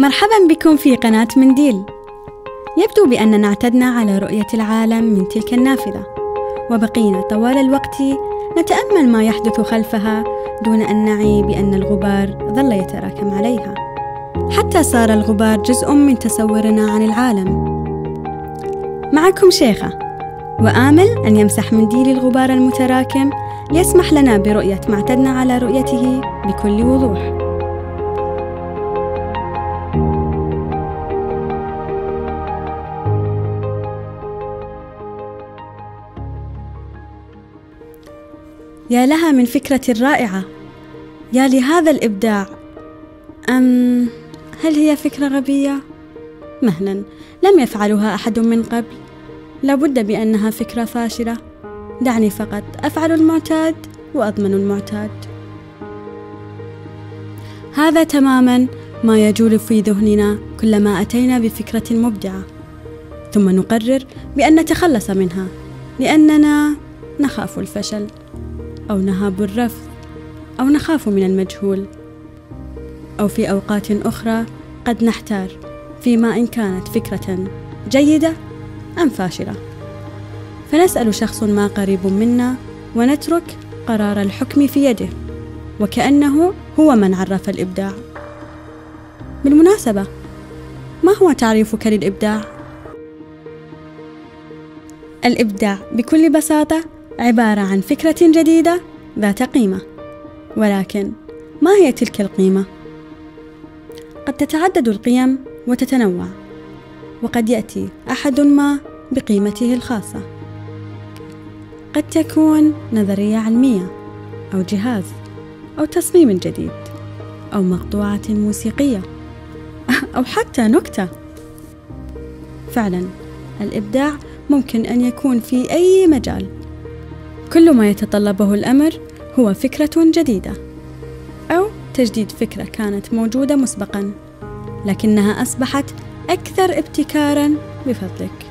مرحبا بكم في قناة منديل. يبدو بأننا اعتدنا على رؤية العالم من تلك النافذة وبقينا طوال الوقت نتأمل ما يحدث خلفها دون أن نعي بأن الغبار ظل يتراكم عليها. حتى صار الغبار جزء من تصورنا عن العالم. معكم شيخة وآمل أن يمسح منديل الغبار المتراكم ليسمح لنا برؤية ما اعتدنا على رؤيته بكل وضوح. يا لها من فكرة رائعة. يا لهذا الإبداع. أم هل هي فكرة غبية؟ مهلا لم يفعلها أحد من قبل. لابد بأنها فكرة فاشلة. دعني فقط أفعل المعتاد وأضمن المعتاد. هذا تماما ما يجول في ذهننا كلما أتينا بفكرة مبدعة. ثم نقرر بأن نتخلص منها لأننا نخاف الفشل. أو نهاب الرفض أو نخاف من المجهول. أو في أوقات أخرى قد نحتار فيما إن كانت فكرة جيدة أم فاشلة. فنسأل شخص ما قريب منا ونترك قرار الحكم في يده وكأنه هو من عرف الإبداع. بالمناسبة ما هو تعريفك للإبداع؟ الإبداع بكل بساطة عبارة عن فكرة جديدة ذات قيمة ولكن ما هي تلك القيمة؟ قد تتعدد القيم وتتنوع وقد يأتي أحد ما بقيمته الخاصة. قد تكون نظرية علمية أو جهاز أو تصميم جديد أو مقطوعة موسيقية أو حتى نكتة. فعلا الإبداع ممكن أن يكون في أي مجال. كل ما يتطلبه الأمر هو فكرة جديدة أو تجديد فكرة كانت موجودة مسبقا لكنها أصبحت أكثر ابتكارا بفضلك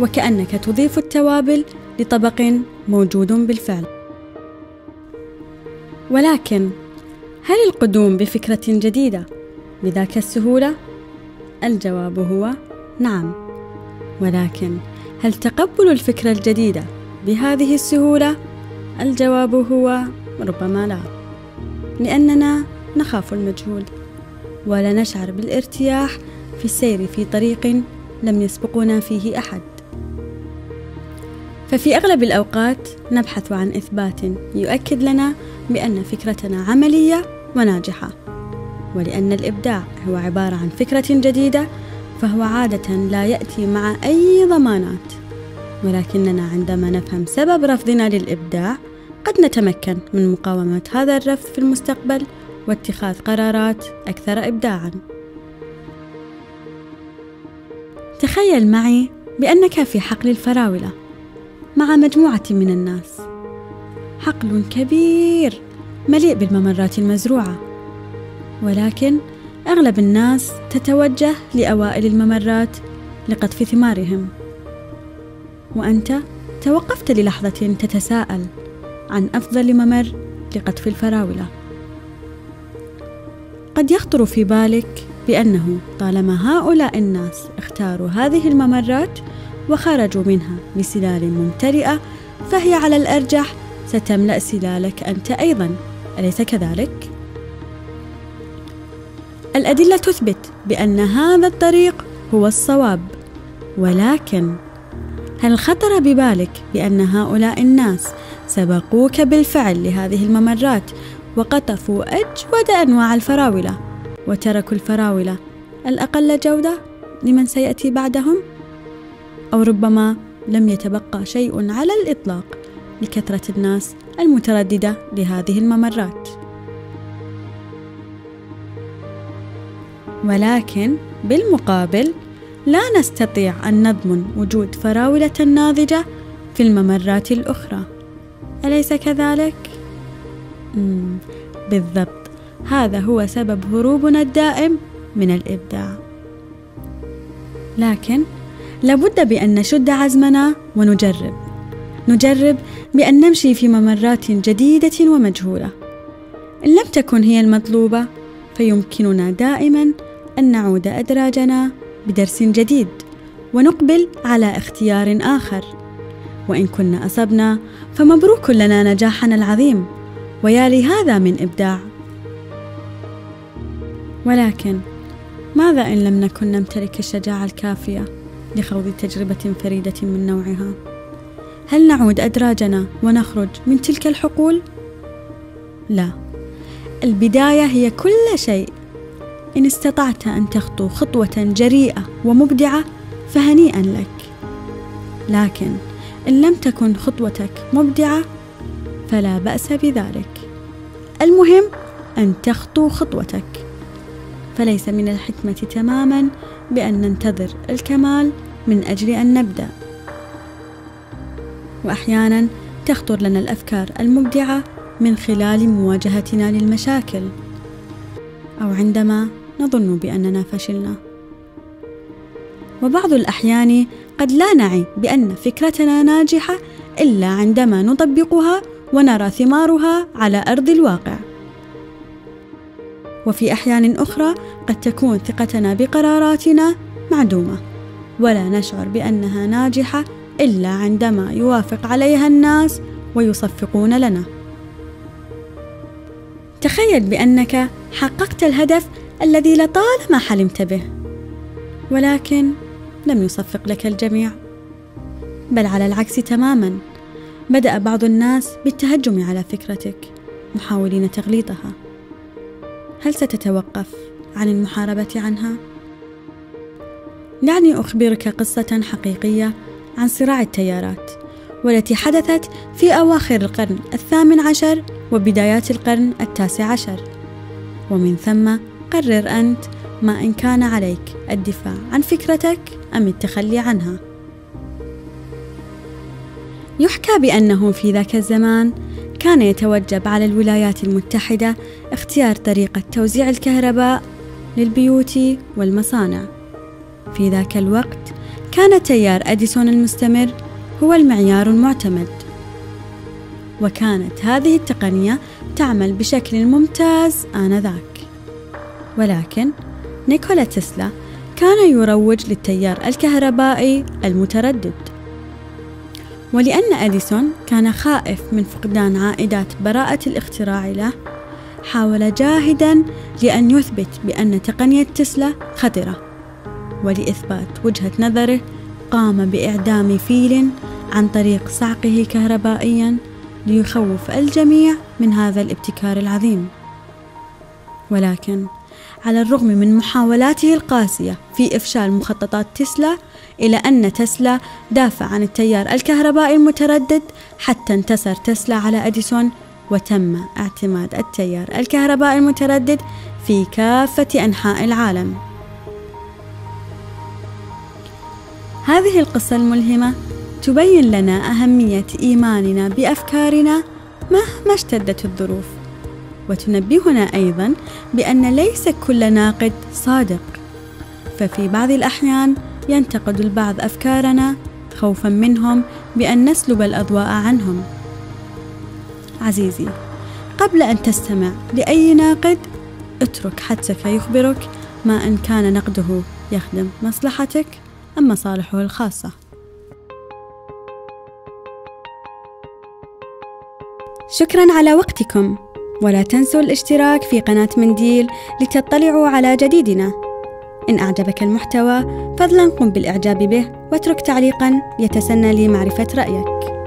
وكأنك تضيف التوابل لطبق موجود بالفعل ولكن هل القدوم بفكرة جديدة بذاك السهولة؟ الجواب هو نعم ولكن هل تقبل الفكرة الجديدة بهذه السهولة؟ الجواب هو ربما لا لأننا نخاف المجهول ولا نشعر بالارتياح في السير في طريق لم يسبقنا فيه أحد ففي أغلب الأوقات نبحث عن إثبات يؤكد لنا بأن فكرتنا عملية وناجحة ولأن الإبداع هو عبارة عن فكرة جديدة فهو عادة لا يأتي مع أي ضمانات ولكننا عندما نفهم سبب رفضنا للإبداع قد نتمكن من مقاومة هذا الرفض في المستقبل واتخاذ قرارات أكثر إبداعًا. تخيل معي بأنك في حقل الفراولة مع مجموعة من الناس. حقل كبير مليء بالممرات المزروعة، ولكن أغلب الناس تتوجه لأوائل الممرات لقطف ثمارهم. وأنت توقفت للحظة تتساءل عن أفضل ممر لقطف الفراولة. قد يخطر في بالك بأنه طالما هؤلاء الناس اختاروا هذه الممرات وخرجوا منها بسلال ممتلئة فهي على الأرجح ستملأ سلالك أنت أيضا أليس كذلك؟ الأدلة تثبت بأن هذا الطريق هو الصواب ولكن هل خطر ببالك بأن هؤلاء الناس سبقوك بالفعل لهذه الممرات وقطفوا أجود أنواع الفراولة وتركوا الفراولة الأقل جودة لمن سيأتي بعدهم؟ أو ربما لم يتبقى شيء على الإطلاق لكثرة الناس المترددة لهذه الممرات. ولكن بالمقابل لا نستطيع أن نضمن وجود فراولة ناضجة في الممرات الأخرى. أليس كذلك؟ بالضبط. هذا هو سبب هروبنا الدائم من الإبداع. لكن لابد بأن نشد عزمنا ونجرب. نجرب بأن نمشي في ممرات جديدة ومجهولة. إن لم تكن هي المطلوبة فيمكننا دائما أن نعود أدراجنا بدرس جديد ونقبل على اختيار آخر وإن كنا أصبنا فمبروك لنا نجاحنا العظيم ويا لهذا من إبداع ولكن ماذا إن لم نكن نمتلك الشجاعة الكافية لخوض تجربة فريدة من نوعها؟ هل نعود أدراجنا ونخرج من تلك الحقول؟ لا، البداية هي كل شيء. إن استطعت أن تخطو خطوة جريئة ومبدعة فهنيئا لك. لكن إن لم تكن خطوتك مبدعة فلا بأس بذلك. المهم أن تخطو خطوتك. فليس من الحكمة تماما بأن ننتظر الكمال من أجل أن نبدأ. واحيانا تخطر لنا الأفكار المبدعة من خلال مواجهتنا للمشاكل أو عندما نظن بأننا فشلنا وبعض الأحيان قد لا نعي بأن فكرتنا ناجحة إلا عندما نطبقها ونرى ثمارها على أرض الواقع وفي أحيان أخرى قد تكون ثقتنا بقراراتنا معدومة ولا نشعر بأنها ناجحة إلا عندما يوافق عليها الناس ويصفقون لنا. تخيل بأنك حققت الهدف الذي لطالما حلمت به، ولكن لم يصفق لك الجميع، بل على العكس تماما، بدأ بعض الناس بالتهجم على فكرتك، محاولين تغليطها. هل ستتوقف عن المحاربة عنها؟ دعني أخبرك قصة حقيقية عن صراع التيارات والتي حدثت في أواخر القرن الثامن عشر وبدايات القرن التاسع عشر. ومن ثم قرر أنت ما إن كان عليك الدفاع عن فكرتك أم التخلي عنها. يحكى بأنه في ذاك الزمان كان يتوجب على الولايات المتحدة اختيار طريقة توزيع الكهرباء للبيوت والمصانع. في ذاك الوقت كان تيار أديسون المستمر هو المعيار المعتمد. وكانت هذه التقنية تعمل بشكل ممتاز آنذاك. ولكن نيكولا تسلا كان يروج للتيار الكهربائي المتردد. ولأن أديسون كان خائف من فقدان عائدات براءة الاختراع له حاول جاهدا لأن يثبت بأن تقنية تسلا خطرة. ولإثبات وجهة نظره قام بإعدام فيل عن طريق صعقه كهربائيا ليخوف الجميع من هذا الابتكار العظيم. ولكن على الرغم من محاولاته القاسية في إفشال مخططات تسلا إلى أن تسلا دافع عن التيار الكهربائي المتردد حتى انتصر تسلا على أديسون وتم اعتماد التيار الكهربائي المتردد في كافة أنحاء العالم. هذه القصة الملهمة تبين لنا أهمية إيماننا بأفكارنا مهما اشتدت الظروف. وتنبهنا أيضا بأن ليس كل ناقد صادق. ففي بعض الأحيان ينتقد البعض أفكارنا خوفا منهم بأن نسلب الأضواء عنهم. عزيزي قبل أن تستمع لأي ناقد اترك حدسك يخبرك ما إن كان نقده يخدم مصلحتك أم مصالحه الخاصة. شكرا على وقتكم. ولا تنسوا الاشتراك في قناة منديل لتطلعوا على جديدنا. إن أعجبك المحتوى فضلا قم بالإعجاب به واترك تعليقا يتسنى لي معرفة رأيك.